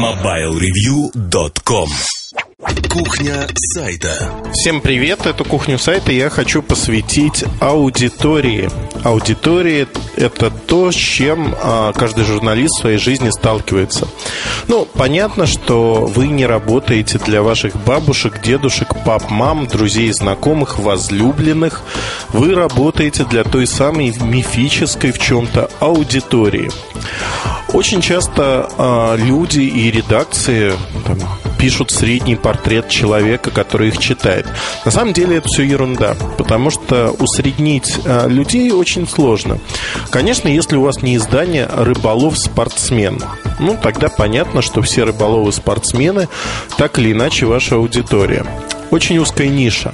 MobileReview.com Кухня сайта. Всем привет, эту кухню сайта я хочу посвятить аудитории. Аудитория – это то, с чем а, каждый журналист в своей жизни сталкивается. Ну, понятно, что вы не работаете для ваших бабушек, дедушек, пап, мам, друзей, знакомых, возлюбленных. Вы работаете для той самой мифической в чем-то аудитории. Очень часто а, люди и редакции там, пишут средний портрет человека, который их читает. На самом деле это все ерунда, потому что усреднить а, людей очень сложно. Конечно, если у вас не издание «Рыболов-спортсмен», ну, тогда понятно, что все рыболовы-спортсмены так или иначе ваша аудитория очень узкая ниша.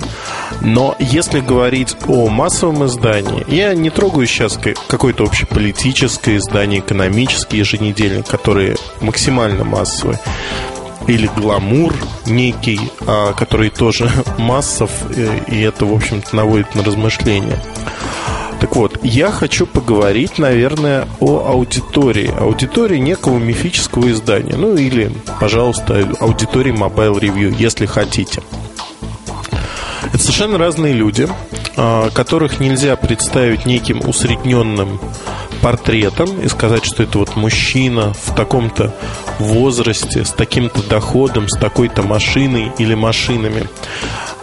Но если говорить о массовом издании, я не трогаю сейчас какое-то общеполитическое издание, экономический еженедельник, которые максимально массовые или гламур некий, а, который тоже массов, э, и это, в общем-то, наводит на размышления. Так вот, я хочу поговорить, наверное, о аудитории. Аудитории некого мифического издания. Ну или, пожалуйста, аудитории Mobile Review, если хотите. Это совершенно разные люди, а, которых нельзя представить неким усредненным портретом и сказать, что это вот мужчина в таком-то возрасте, с таким-то доходом, с такой-то машиной или машинами.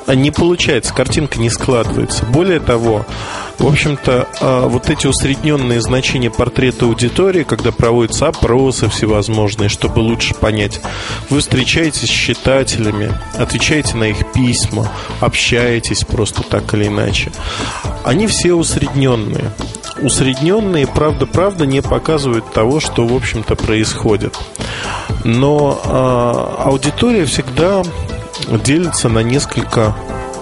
Не получается, картинка не складывается. Более того, в общем-то, а, вот эти усредненные значения портрета аудитории, когда проводятся опросы всевозможные, чтобы лучше понять, вы встречаетесь с читателями, отвечаете на их письма, общаетесь просто так или иначе. Они все усредненные. Усредненные, правда-правда, не показывают того, что, в общем-то, происходит. Но э, аудитория всегда делится на несколько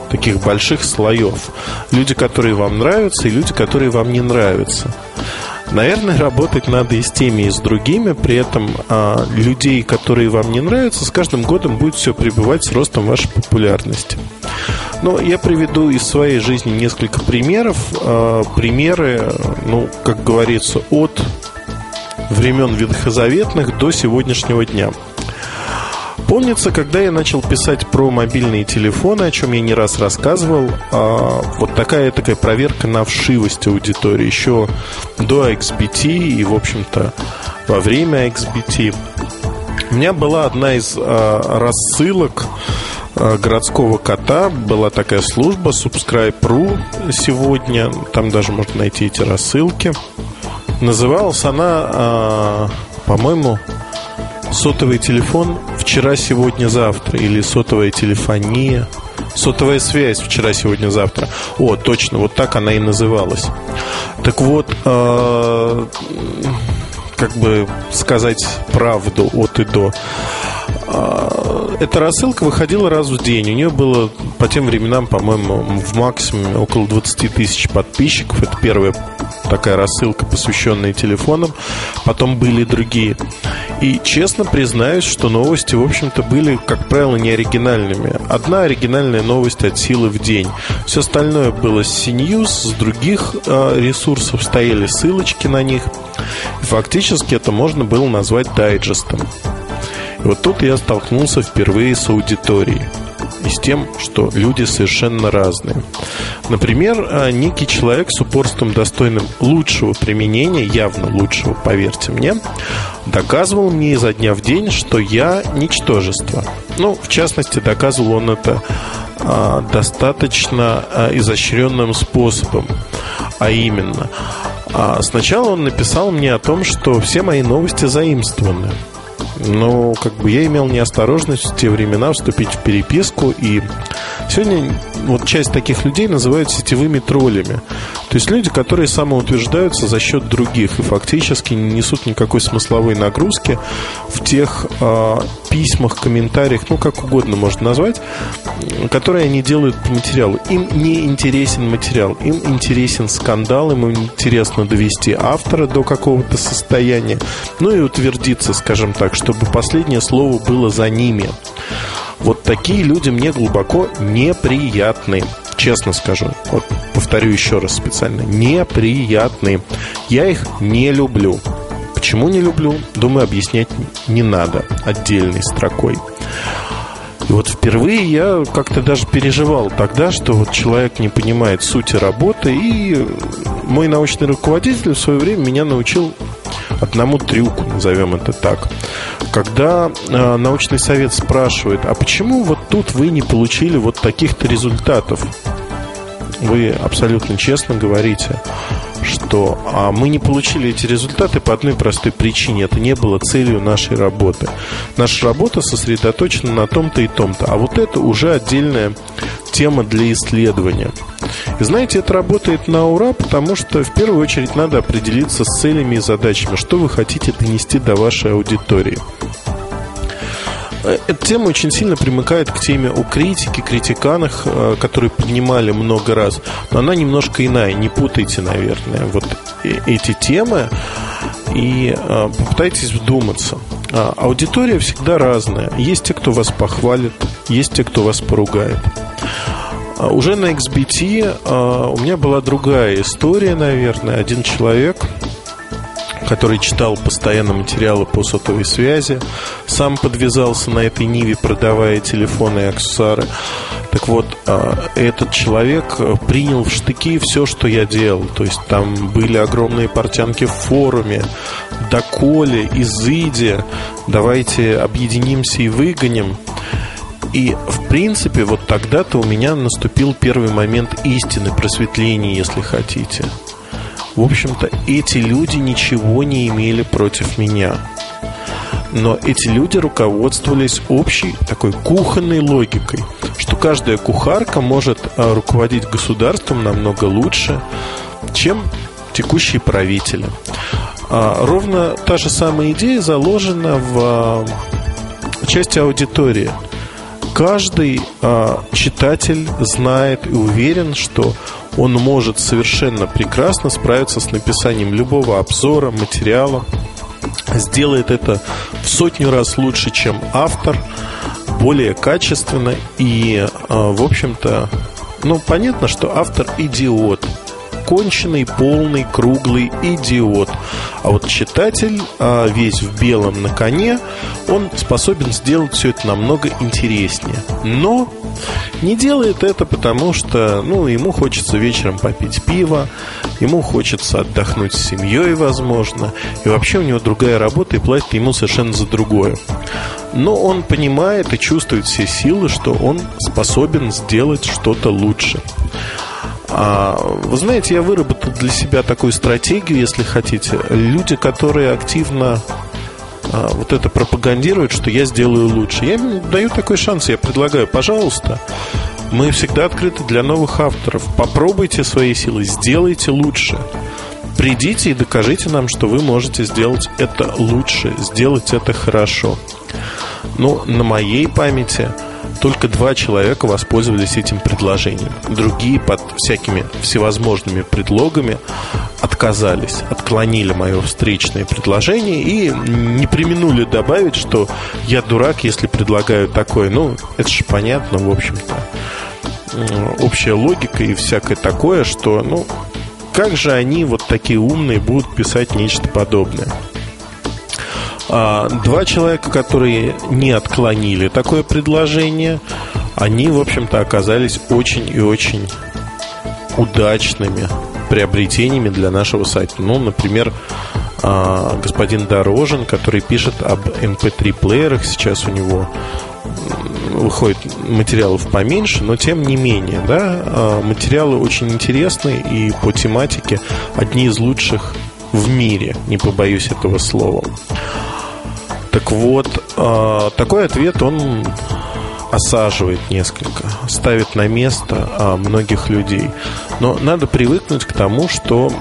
таких больших слоев. Люди, которые вам нравятся, и люди, которые вам не нравятся. Наверное, работать надо и с теми, и с другими. При этом а, людей, которые вам не нравятся, с каждым годом будет все прибывать с ростом вашей популярности. Но я приведу из своей жизни несколько примеров. А, примеры, ну, как говорится, от времен ветхозаветных до сегодняшнего дня. Помнится, когда я начал писать про мобильные телефоны, о чем я не раз рассказывал, а, вот такая такая проверка на вшивость аудитории еще до XBT и, в общем-то, во время XBT. У меня была одна из а, рассылок а, городского кота была такая служба Subscribe.ru сегодня. Там даже можно найти эти рассылки. Называлась она, по-моему, сотовый телефон вчера, сегодня, завтра или сотовая телефония. Сотовая связь вчера, сегодня, завтра. О, точно, вот так она и называлась. Так вот, э, как бы сказать правду от и до. Эта рассылка выходила раз в день. У нее было по тем временам, по-моему, в максимуме около 20 тысяч подписчиков. Это первая такая рассылка, посвященная телефонам. Потом были другие. И честно признаюсь, что новости, в общем-то, были, как правило, не оригинальными. Одна оригинальная новость от силы в день. Все остальное было с CNews, с других э, ресурсов стояли ссылочки на них. И фактически это можно было назвать дайджестом. Вот тут я столкнулся впервые с аудиторией и с тем, что люди совершенно разные. Например, а, некий человек с упорством достойным лучшего применения, явно лучшего, поверьте мне, доказывал мне изо дня в день, что я ничтожество. Ну, в частности, доказывал он это а, достаточно а, изощренным способом. А именно, а, сначала он написал мне о том, что все мои новости заимствованы. Но как бы я имел неосторожность в те времена вступить в переписку и сегодня вот часть таких людей называют сетевыми троллями. То есть люди, которые самоутверждаются за счет других и фактически не несут никакой смысловой нагрузки в тех э, письмах, комментариях, ну как угодно можно назвать, которые они делают по материалу. Им не интересен материал, им интересен скандал, им интересно довести автора до какого-то состояния, ну и утвердиться, скажем так, чтобы последнее слово было за ними. Вот такие люди мне глубоко неприятны. Честно скажу. Вот повторю еще раз специально. Неприятны. Я их не люблю. Почему не люблю? Думаю, объяснять не надо отдельной строкой. И вот впервые я как-то даже переживал тогда, что вот человек не понимает сути работы, и мой научный руководитель в свое время меня научил одному трюку, назовем это так. Когда э, научный совет спрашивает, а почему вот тут вы не получили вот таких-то результатов? Вы абсолютно честно говорите, что а мы не получили эти результаты по одной простой причине. Это не было целью нашей работы. Наша работа сосредоточена на том-то и том-то. А вот это уже отдельная тема для исследования. И знаете, это работает на ура, потому что в первую очередь надо определиться с целями и задачами, что вы хотите донести до вашей аудитории. Эта тема очень сильно примыкает к теме о критике, критиканах, э, которые поднимали много раз. Но она немножко иная. Не путайте, наверное, вот эти темы и э, попытайтесь вдуматься. А, аудитория всегда разная. Есть те, кто вас похвалит, есть те, кто вас поругает. А, уже на XBT у меня была другая история, наверное. Один человек который читал постоянно материалы по сотовой связи, сам подвязался на этой ниве, продавая телефоны и аксессуары. Так вот, а, этот человек принял в штыки все, что я делал. То есть там были огромные портянки в форуме, доколе, изыде, давайте объединимся и выгоним. И, в принципе, вот тогда-то у меня наступил первый момент истины, просветления, если хотите – в общем-то, эти люди ничего не имели против меня. Но эти люди руководствовались общей такой кухонной логикой, что каждая кухарка может а, руководить государством намного лучше, чем текущие правители. А, ровно та же самая идея заложена в а, части аудитории. Каждый читатель знает и уверен, что он может совершенно прекрасно справиться с написанием любого обзора, материала. Сделает это в сотню раз лучше, чем автор, более качественно и, а, в общем-то, ну, понятно, что автор идиот конченый, полный, круглый идиот. А вот читатель, а, весь в белом на коне, он способен сделать все это намного интереснее. Но не делает это потому, что ну, ему хочется вечером попить пиво, ему хочется отдохнуть с семьей, возможно, и вообще у него другая работа и платит ему совершенно за другое. Но он понимает и чувствует все силы, что он способен сделать что-то лучше. А, вы знаете, я выработал для себя такую стратегию, если хотите. Люди, которые активно а, вот это пропагандируют, что я сделаю лучше. Я даю такой шанс, я предлагаю, пожалуйста, мы всегда открыты для новых авторов. Попробуйте свои силы, сделайте лучше. Придите и докажите нам, что вы можете сделать это лучше, сделать это хорошо. Но на моей памяти только два человека воспользовались этим предложением. Другие под всякими всевозможными предлогами отказались, отклонили мое встречное предложение и не применули добавить, что я дурак, если предлагаю такое. Ну, это же понятно, в общем-то. Общая логика и всякое такое, что, ну, как же они вот такие умные будут писать нечто подобное? А, два человека, которые не отклонили такое предложение, они, в общем-то, оказались очень и очень удачными приобретениями для нашего сайта. Ну, например, а, господин Дорожин, который пишет об MP3-плеерах, сейчас у него выходит материалов поменьше, но тем не менее, да, а, материалы очень интересные и по тематике одни из лучших в мире, не побоюсь этого слова. Так вот, э, такой ответ он осаживает несколько, ставит на место а, многих людей. Но надо привыкнуть к тому, что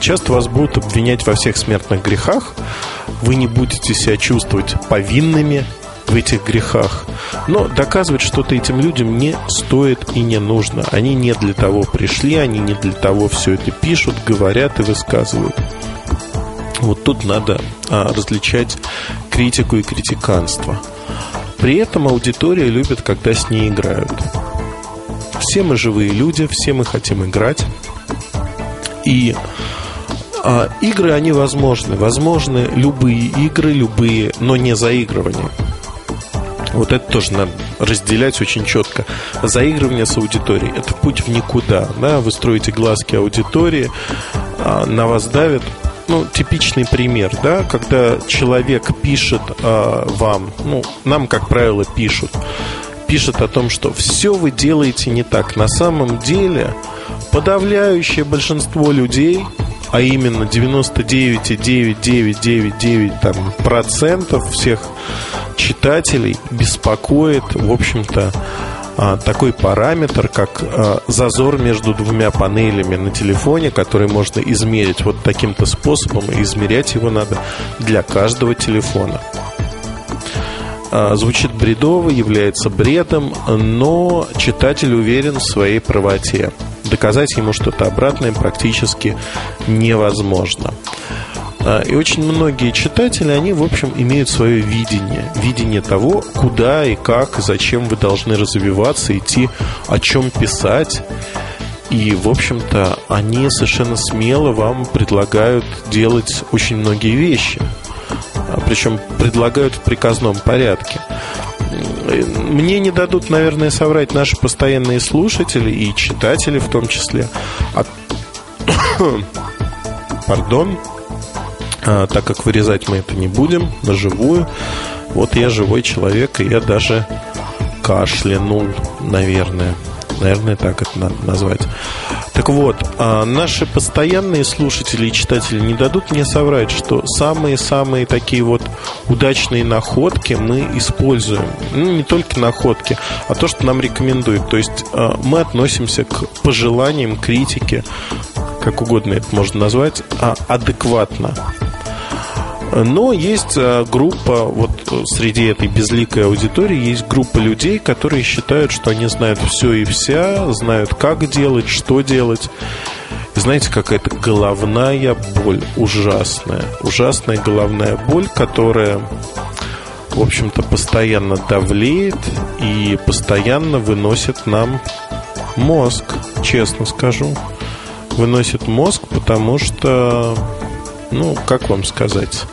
часто вас будут обвинять во всех смертных грехах, вы не будете себя чувствовать повинными в этих грехах. Но доказывать что-то этим людям не стоит и не нужно. Они не для того пришли, они не для того все это пишут, говорят и высказывают. Вот тут надо а, различать критику и критиканство. При этом аудитория любит, когда с ней играют. Все мы живые люди, все мы хотим играть. И А игры, они возможны. Возможны любые игры, любые, но не заигрывания. Вот это тоже надо разделять очень четко. Заигрывание с аудиторией – это путь в никуда. Да? Вы строите глазки аудитории, а, на вас давят. Ну, типичный пример, да, когда человек пишет а, вам, ну, нам, как правило, пишут, пишет о том, что все вы делаете не так. На самом деле подавляющее большинство людей а именно 99,9999 там, процентов всех читателей беспокоит, в общем-то, такой параметр, как а, зазор между двумя панелями на телефоне, который можно измерить вот таким-то способом, и измерять его надо для каждого телефона. А, звучит бредово, является бредом, но читатель уверен в своей правоте доказать ему что-то обратное практически невозможно. А, и очень многие читатели, они, в общем, имеют свое видение. Видение того, куда и как, и зачем вы должны развиваться, идти, о чем писать. И, в общем-то, они совершенно смело вам предлагают делать очень многие вещи. А, Причем предлагают в приказном порядке. Мне не дадут, наверное, соврать наши постоянные слушатели и читатели в том числе. А... Пардон. А, так как вырезать мы это не будем, на живую. Вот я живой человек, и я даже кашлянул, наверное. Наверное, так это надо назвать. Так вот, а наши постоянные слушатели и читатели не дадут мне соврать, что самые-самые такие вот удачные находки мы используем. Ну, не только находки, а то, что нам рекомендуют. То есть а, мы относимся к пожеланиям, критике, как угодно это можно назвать, а адекватно. Но есть э, группа, вот среди этой безликой аудитории есть группа людей, которые считают, что они знают все и вся, знают, как делать, что делать. Знаете, какая-то головная боль ужасная. Ужасная головная боль, которая, в общем-то, постоянно давлеет и постоянно выносит нам мозг, честно скажу. Выносит мозг, потому что, ну, как вам сказать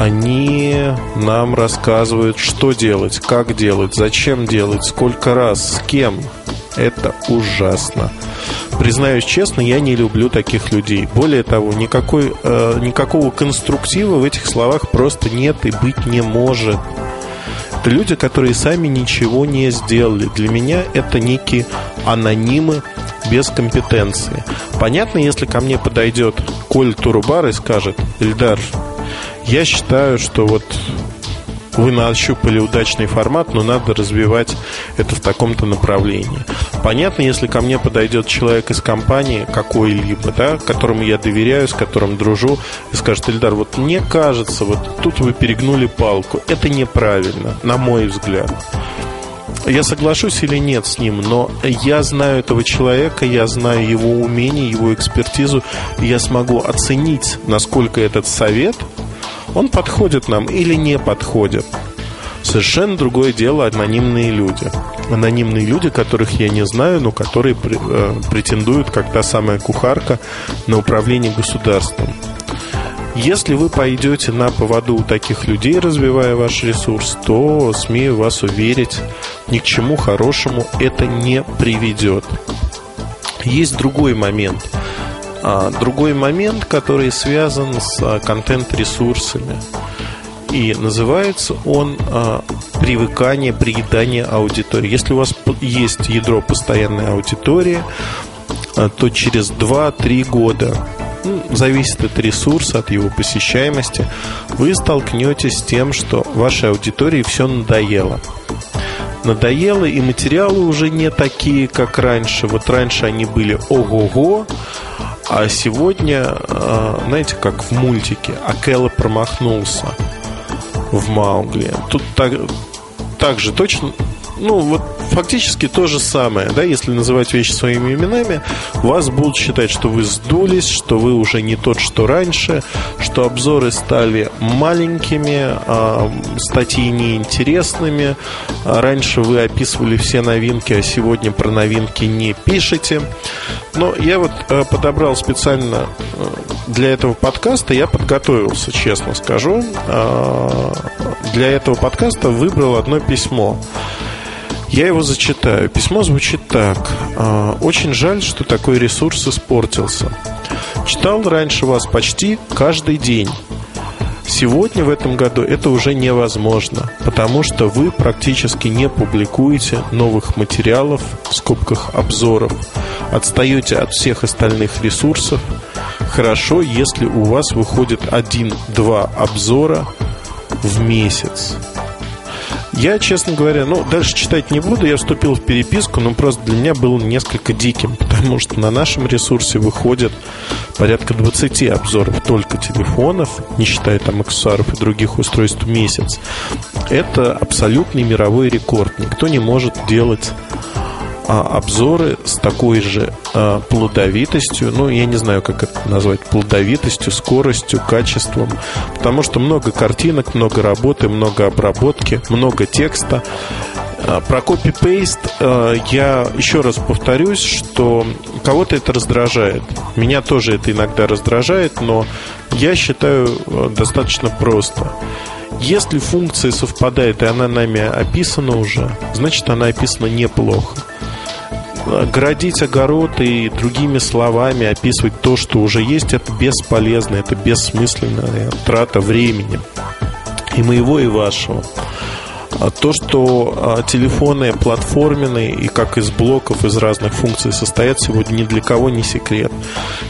они нам рассказывают, что делать, как делать, зачем делать, сколько раз, с кем. Это ужасно. Признаюсь честно, я не люблю таких людей. Более того, никакой, э, никакого конструктива в этих словах просто нет и быть не может. Это люди, которые сами ничего не сделали. Для меня это некие анонимы без компетенции. Понятно, если ко мне подойдет Коль Турубар и скажет, Эльдар, я считаю, что вот вы нащупали удачный формат, но надо развивать это в таком-то направлении. Понятно, если ко мне подойдет человек из компании какой-либо, да, которому я доверяю, с которым дружу, и скажет, Ильдар, вот мне кажется, вот тут вы перегнули палку. Это неправильно, на мой взгляд. Я соглашусь или нет с ним, но я знаю этого человека, я знаю его умение, его экспертизу, и я смогу оценить, насколько этот совет – он подходит нам или не подходит. Совершенно другое дело анонимные люди. Анонимные люди, которых я не знаю, но которые э, претендуют, как та самая кухарка, на управление государством. Если вы пойдете на поводу у таких людей, развивая ваш ресурс, то, смею вас уверить, ни к чему хорошему это не приведет. Есть другой момент – другой момент, который связан с а, контент-ресурсами. И называется он а, привыкание, приедание аудитории. Если у вас есть ядро постоянной аудитории, то через 2-3 года ну, зависит от ресурса, от его посещаемости, вы столкнетесь с тем, что вашей аудитории все надоело. Надоело, и материалы уже не такие, как раньше. Вот раньше они были ого-го, а сегодня, а, знаете, как в мультике, Акела промахнулся в Маугли. Тут так, так же точно, ну вот фактически то же самое, да, если называть вещи своими именами, вас будут считать, что вы сдулись, что вы уже не тот, что раньше, что обзоры стали маленькими, а статьи неинтересными, а раньше вы описывали все новинки, а сегодня про новинки не пишете. Но я вот э, подобрал специально э, для этого подкаста, я подготовился, честно скажу. Э, для этого подкаста выбрал одно письмо. Я его зачитаю. Письмо звучит так. Очень жаль, что такой ресурс испортился. Читал раньше вас почти каждый день. Сегодня в этом году это уже невозможно, потому что вы практически не публикуете новых материалов в скобках обзоров, отстаете от всех остальных ресурсов. Хорошо, если у вас выходит один-два обзора в месяц. Я, честно говоря, ну, дальше читать не буду. Я вступил в переписку, но просто для меня было несколько диким, потому что на нашем ресурсе выходит порядка 20 обзоров только телефонов, не считая там аксессуаров и других устройств в месяц. Это абсолютный мировой рекорд. Никто не может делать а, обзоры с такой же а, плодовитостью, ну, я не знаю, как это назвать, плодовитостью, скоростью, качеством, потому что много картинок, много работы, много обработки, много текста. А, про копи-пейст я еще раз повторюсь, что кого-то это раздражает. Меня тоже это иногда раздражает, но я считаю достаточно просто. Если функция совпадает и она нами описана уже, значит она описана неплохо городить огород и другими словами описывать то, что уже есть, это бесполезно, это бессмысленная трата времени. И моего, и вашего. А то, что а, телефоны платформенные и как из блоков, из разных функций состоят, сегодня ни для кого не секрет.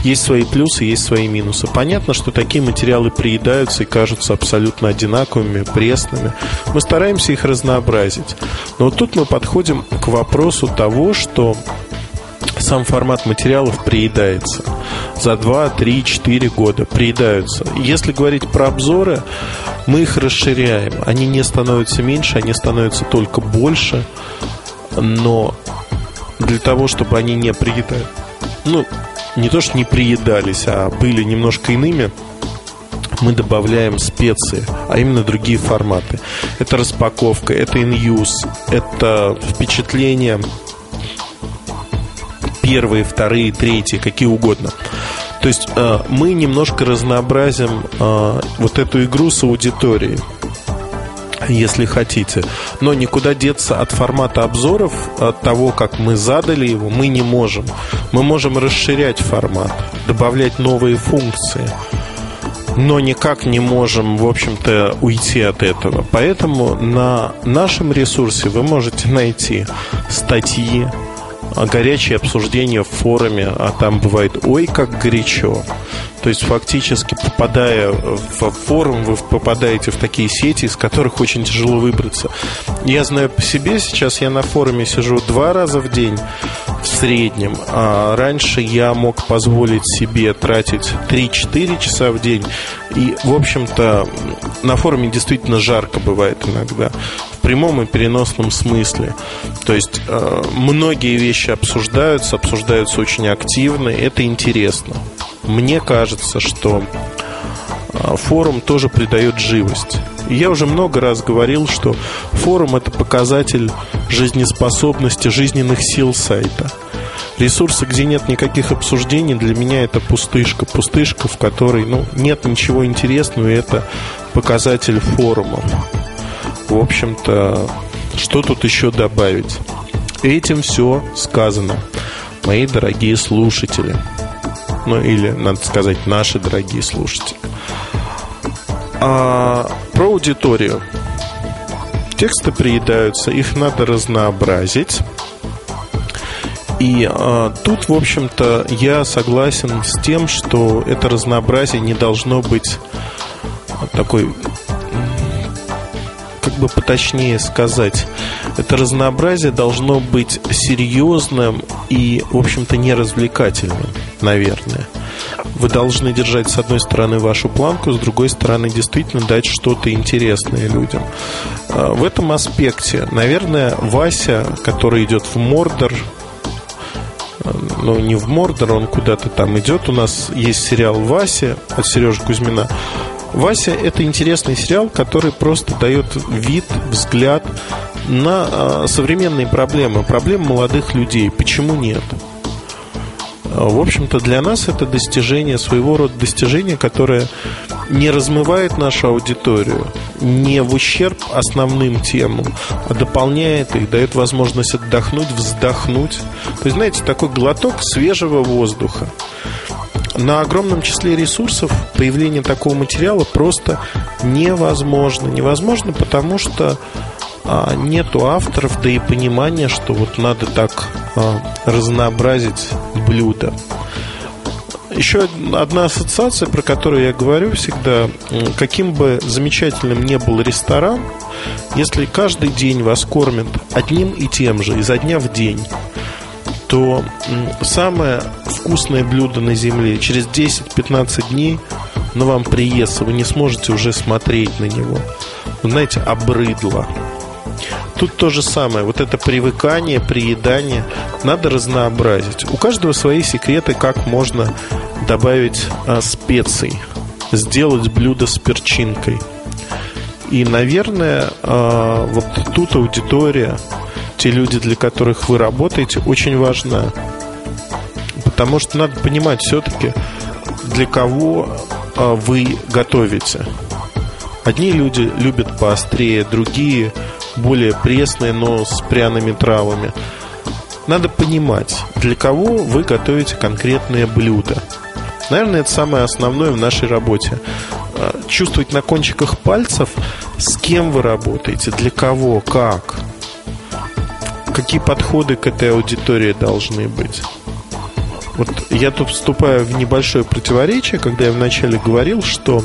Есть свои плюсы, есть свои минусы. Понятно, что такие материалы приедаются и кажутся абсолютно одинаковыми, пресными. Мы стараемся их разнообразить. Но вот тут мы подходим к вопросу того, что сам формат материалов приедается. За 2, 3, 4 года приедаются. Если говорить про обзоры, мы их расширяем. Они не становятся меньше, они становятся только больше. Но для того, чтобы они не приедали, ну, не то, что не приедались, а были немножко иными, мы добавляем специи, а именно другие форматы. Это распаковка, это иньюз, это впечатление первые, вторые, третьи, какие угодно. То есть э, мы немножко разнообразим э, вот эту игру с аудиторией если хотите. Но никуда деться от формата обзоров, от того, как мы задали его, мы не можем. Мы можем расширять формат, добавлять новые функции. Но никак не можем, в общем-то, уйти от этого. Поэтому на нашем ресурсе вы можете найти статьи, а горячее обсуждение в форуме, а там бывает ой, как горячо. То есть фактически попадая в форум, вы попадаете в такие сети, из которых очень тяжело выбраться. Я знаю по себе, сейчас я на форуме сижу два раза в день в среднем, а раньше я мог позволить себе тратить 3-4 часа в день. И, в общем-то, на форуме действительно жарко бывает иногда прямом и переносном смысле. То есть э, многие вещи обсуждаются, обсуждаются очень активно, это интересно. Мне кажется, что э, форум тоже придает живость. я уже много раз говорил, что форум это показатель жизнеспособности, жизненных сил сайта. Ресурсы, где нет никаких обсуждений, для меня это пустышка. Пустышка, в которой ну, нет ничего интересного, и это показатель форумов в общем-то, что тут еще добавить? Этим все сказано, мои дорогие слушатели. Ну, или, надо сказать, наши дорогие слушатели. А про аудиторию. Тексты приедаются, их надо разнообразить. И а, тут, в общем-то, я согласен с тем, что это разнообразие не должно быть такой как бы поточнее сказать, это разнообразие должно быть серьезным и, в общем-то, не развлекательным, наверное. Вы должны держать, с одной стороны, вашу планку, с другой стороны, действительно дать что-то интересное людям. А, в этом аспекте, наверное, Вася, который идет в Мордор, ну, не в Мордор, он куда-то там идет. У нас есть сериал «Вася» от Сережи Кузьмина. Вася это интересный сериал, который просто дает вид, взгляд на а, современные проблемы, проблемы молодых людей. Почему нет? В общем-то, для нас это достижение, своего рода достижение, которое не размывает нашу аудиторию, не в ущерб основным темам, а дополняет их, дает возможность отдохнуть, вздохнуть. То есть, знаете, такой глоток свежего воздуха. На огромном числе ресурсов появление такого материала просто невозможно. Невозможно, потому что а, нету авторов, да и понимания, что вот надо так а, разнообразить блюдо. Еще одна ассоциация, про которую я говорю всегда, каким бы замечательным ни был ресторан, если каждый день вас кормят одним и тем же, изо дня в день, то самое вкусное блюдо на земле через 10-15 дней но вам приестся, вы не сможете уже смотреть на него. Вы знаете, обрыдло. Тут то же самое. Вот это привыкание, приедание надо разнообразить. У каждого свои секреты, как можно добавить а, специй, сделать блюдо с перчинкой. И, наверное, а, вот тут аудитория, те люди, для которых вы работаете, очень важна. Потому что надо понимать все-таки, для кого а, вы готовите. Одни люди любят поострее, другие более пресные, но с пряными травами. Надо понимать, для кого вы готовите конкретное блюдо. Наверное, это самое основное в нашей работе. А, чувствовать на кончиках пальцев, с кем вы работаете, для кого, как. Какие подходы к этой аудитории должны быть. Вот я тут вступаю в небольшое противоречие, когда я вначале говорил, что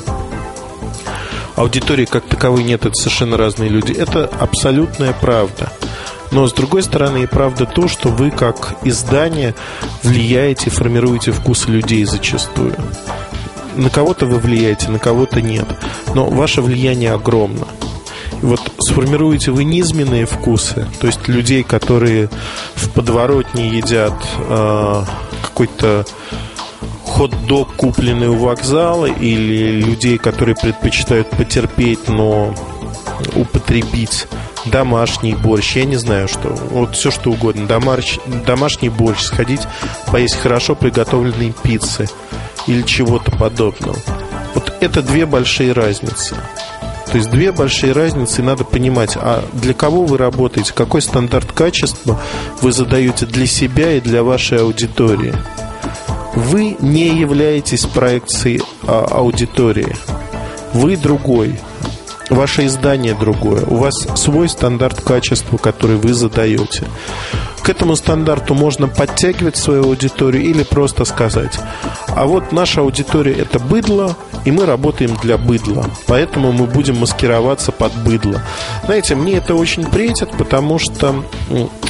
аудитории как таковой нет, это совершенно разные люди. Это абсолютная правда. Но с другой стороны и правда то, что вы как издание влияете, формируете вкусы людей зачастую. На кого-то вы влияете, на кого-то нет. Но ваше влияние огромно. Вот сформируете вы низменные вкусы, то есть людей, которые в подворотне едят э, какой-то хот-дог, купленный у вокзала, или людей, которые предпочитают потерпеть, но употребить домашний борщ, я не знаю что, вот все что угодно, домаш, домашний борщ, сходить поесть хорошо приготовленные пиццы или чего-то подобного. Вот это две большие разницы. То есть две большие разницы, и надо понимать, а для кого вы работаете, какой стандарт качества вы задаете для себя и для вашей аудитории. Вы не являетесь проекцией а, аудитории. Вы другой. Ваше издание другое. У вас свой стандарт качества, который вы задаете. К этому стандарту можно подтягивать свою аудиторию или просто сказать, а вот наша аудитория это быдло, и мы работаем для быдла. Поэтому мы будем маскироваться под быдло. Знаете, мне это очень претит, потому что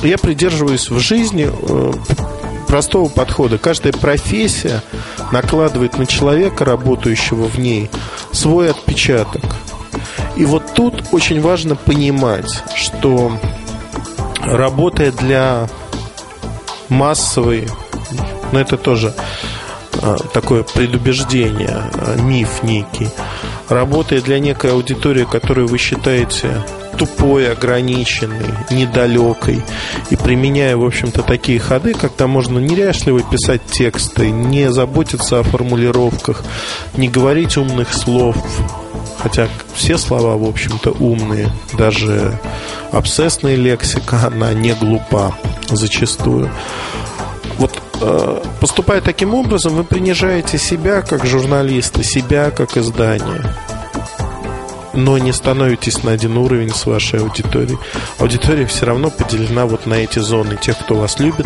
я придерживаюсь в жизни э, простого подхода. Каждая профессия накладывает на человека, работающего в ней, свой отпечаток. И вот тут очень важно понимать, что работая для массовой, ну это тоже а, такое предубеждение, а, миф некий, работая для некой аудитории, которую вы считаете тупой, ограниченный, недалекой и применяя, в общем-то, такие ходы, когда можно неряшливо писать тексты, не заботиться о формулировках, не говорить умных слов, хотя все слова, в общем-то, умные, даже обсессная лексика, она не глупа зачастую. Вот э, поступая таким образом, вы принижаете себя как журналиста, себя как издание но не становитесь на один уровень с вашей аудиторией. Аудитория все равно поделена вот на эти зоны. Тех, кто вас любит,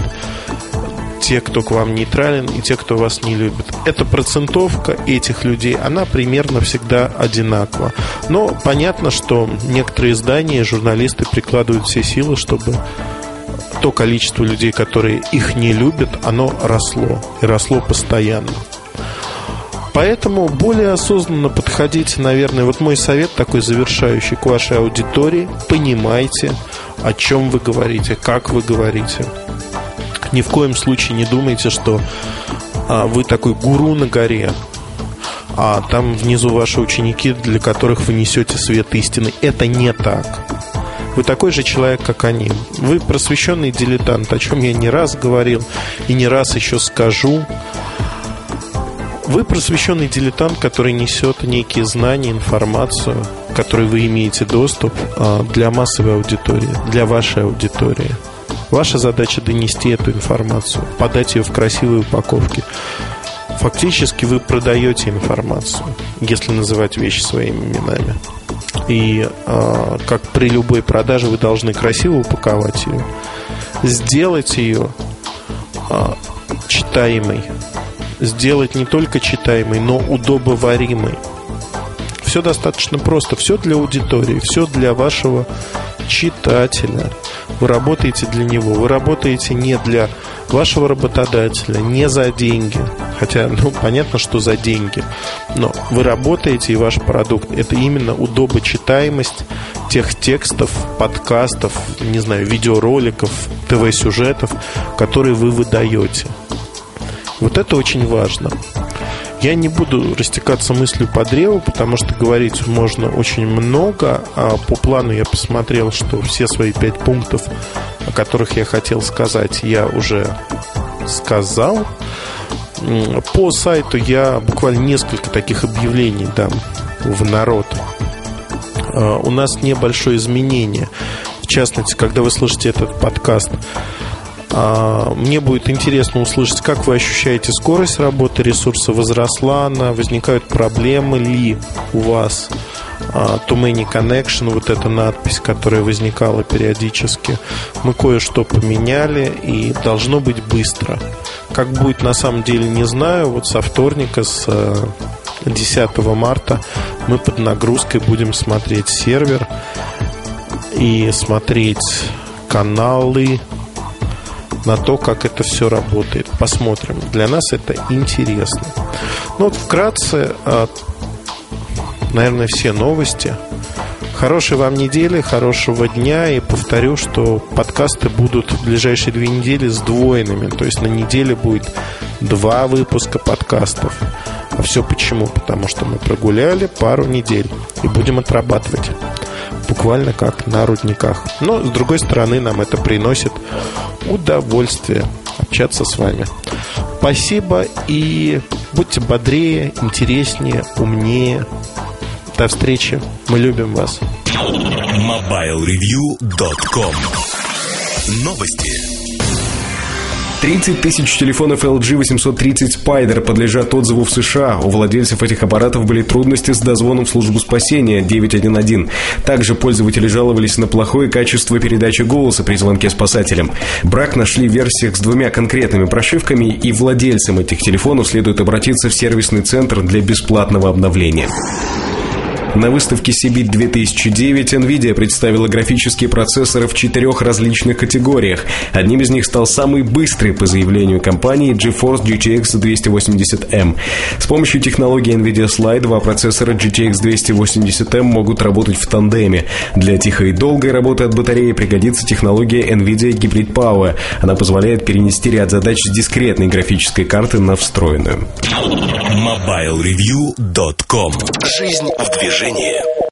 те, кто к вам нейтрален, и те, кто вас не любит. Эта процентовка этих людей, она примерно всегда одинакова. Но понятно, что некоторые издания, журналисты прикладывают все силы, чтобы то количество людей, которые их не любят, оно росло. И росло постоянно. Поэтому более осознанно подходите, наверное, вот мой совет такой завершающий к вашей аудитории. Понимайте, о чем вы говорите, как вы говорите. Ни в коем случае не думайте, что а, вы такой гуру на горе, а там внизу ваши ученики, для которых вы несете свет истины. Это не так. Вы такой же человек, как они. Вы просвещенный дилетант, о чем я не раз говорил и не раз еще скажу. Вы просвещенный дилетант, который несет некие знания, информацию, к которой вы имеете доступ а, для массовой аудитории, для вашей аудитории. Ваша задача донести эту информацию, подать ее в красивой упаковке. Фактически вы продаете информацию, если называть вещи своими именами. И э, как при любой продаже вы должны красиво упаковать ее, сделать ее э, читаемой, сделать не только читаемой, но удобоваримой. Все достаточно просто, все для аудитории, все для вашего читателя. Вы работаете для него, вы работаете не для вашего работодателя, не за деньги. Хотя, ну, понятно, что за деньги. Но вы работаете, и ваш продукт – это именно удобочитаемость тех текстов, подкастов, не знаю, видеороликов, ТВ-сюжетов, которые вы выдаете. Вот это очень важно. Я не буду растекаться мыслью по древу, потому что говорить можно очень много. А по плану я посмотрел, что все свои пять пунктов, о которых я хотел сказать, я уже сказал. По сайту я буквально несколько таких объявлений дам в народ. А, у нас небольшое изменение. В частности, когда вы слышите этот подкаст, мне будет интересно услышать, как вы ощущаете скорость работы ресурса, возросла она, возникают проблемы ли у вас, а, Too Many Connection, вот эта надпись, которая возникала периодически. Мы кое-что поменяли и должно быть быстро. Как будет на самом деле, не знаю. Вот со вторника, с 10 э, марта мы под нагрузкой будем смотреть сервер и смотреть каналы на то, как это все работает. Посмотрим. Для нас это интересно. Ну вот вкратце, а, наверное, все новости. Хорошей вам недели, хорошего дня. И повторю, что подкасты будут в ближайшие две недели сдвоенными. То есть на неделе будет два выпуска подкастов. А все почему? Потому что мы прогуляли пару недель и будем отрабатывать буквально как на рудниках. Но, с другой стороны, нам это приносит удовольствие общаться с вами. Спасибо и будьте бодрее, интереснее, умнее. До встречи. Мы любим вас. MobileReview.com Новости. 30 тысяч телефонов LG 830 Spider подлежат отзыву в США. У владельцев этих аппаратов были трудности с дозвоном в службу спасения 911. Также пользователи жаловались на плохое качество передачи голоса при звонке спасателям. Брак нашли в версиях с двумя конкретными прошивками, и владельцам этих телефонов следует обратиться в сервисный центр для бесплатного обновления. На выставке CeBIT 2009 NVIDIA представила графические процессоры в четырех различных категориях. Одним из них стал самый быстрый по заявлению компании GeForce GTX 280M. С помощью технологии NVIDIA Slide два процессора GTX 280M могут работать в тандеме. Для тихой и долгой работы от батареи пригодится технология NVIDIA Hybrid Power. Она позволяет перенести ряд задач с дискретной графической карты на встроенную. MobileReview.com Жизнь в движении. Движение.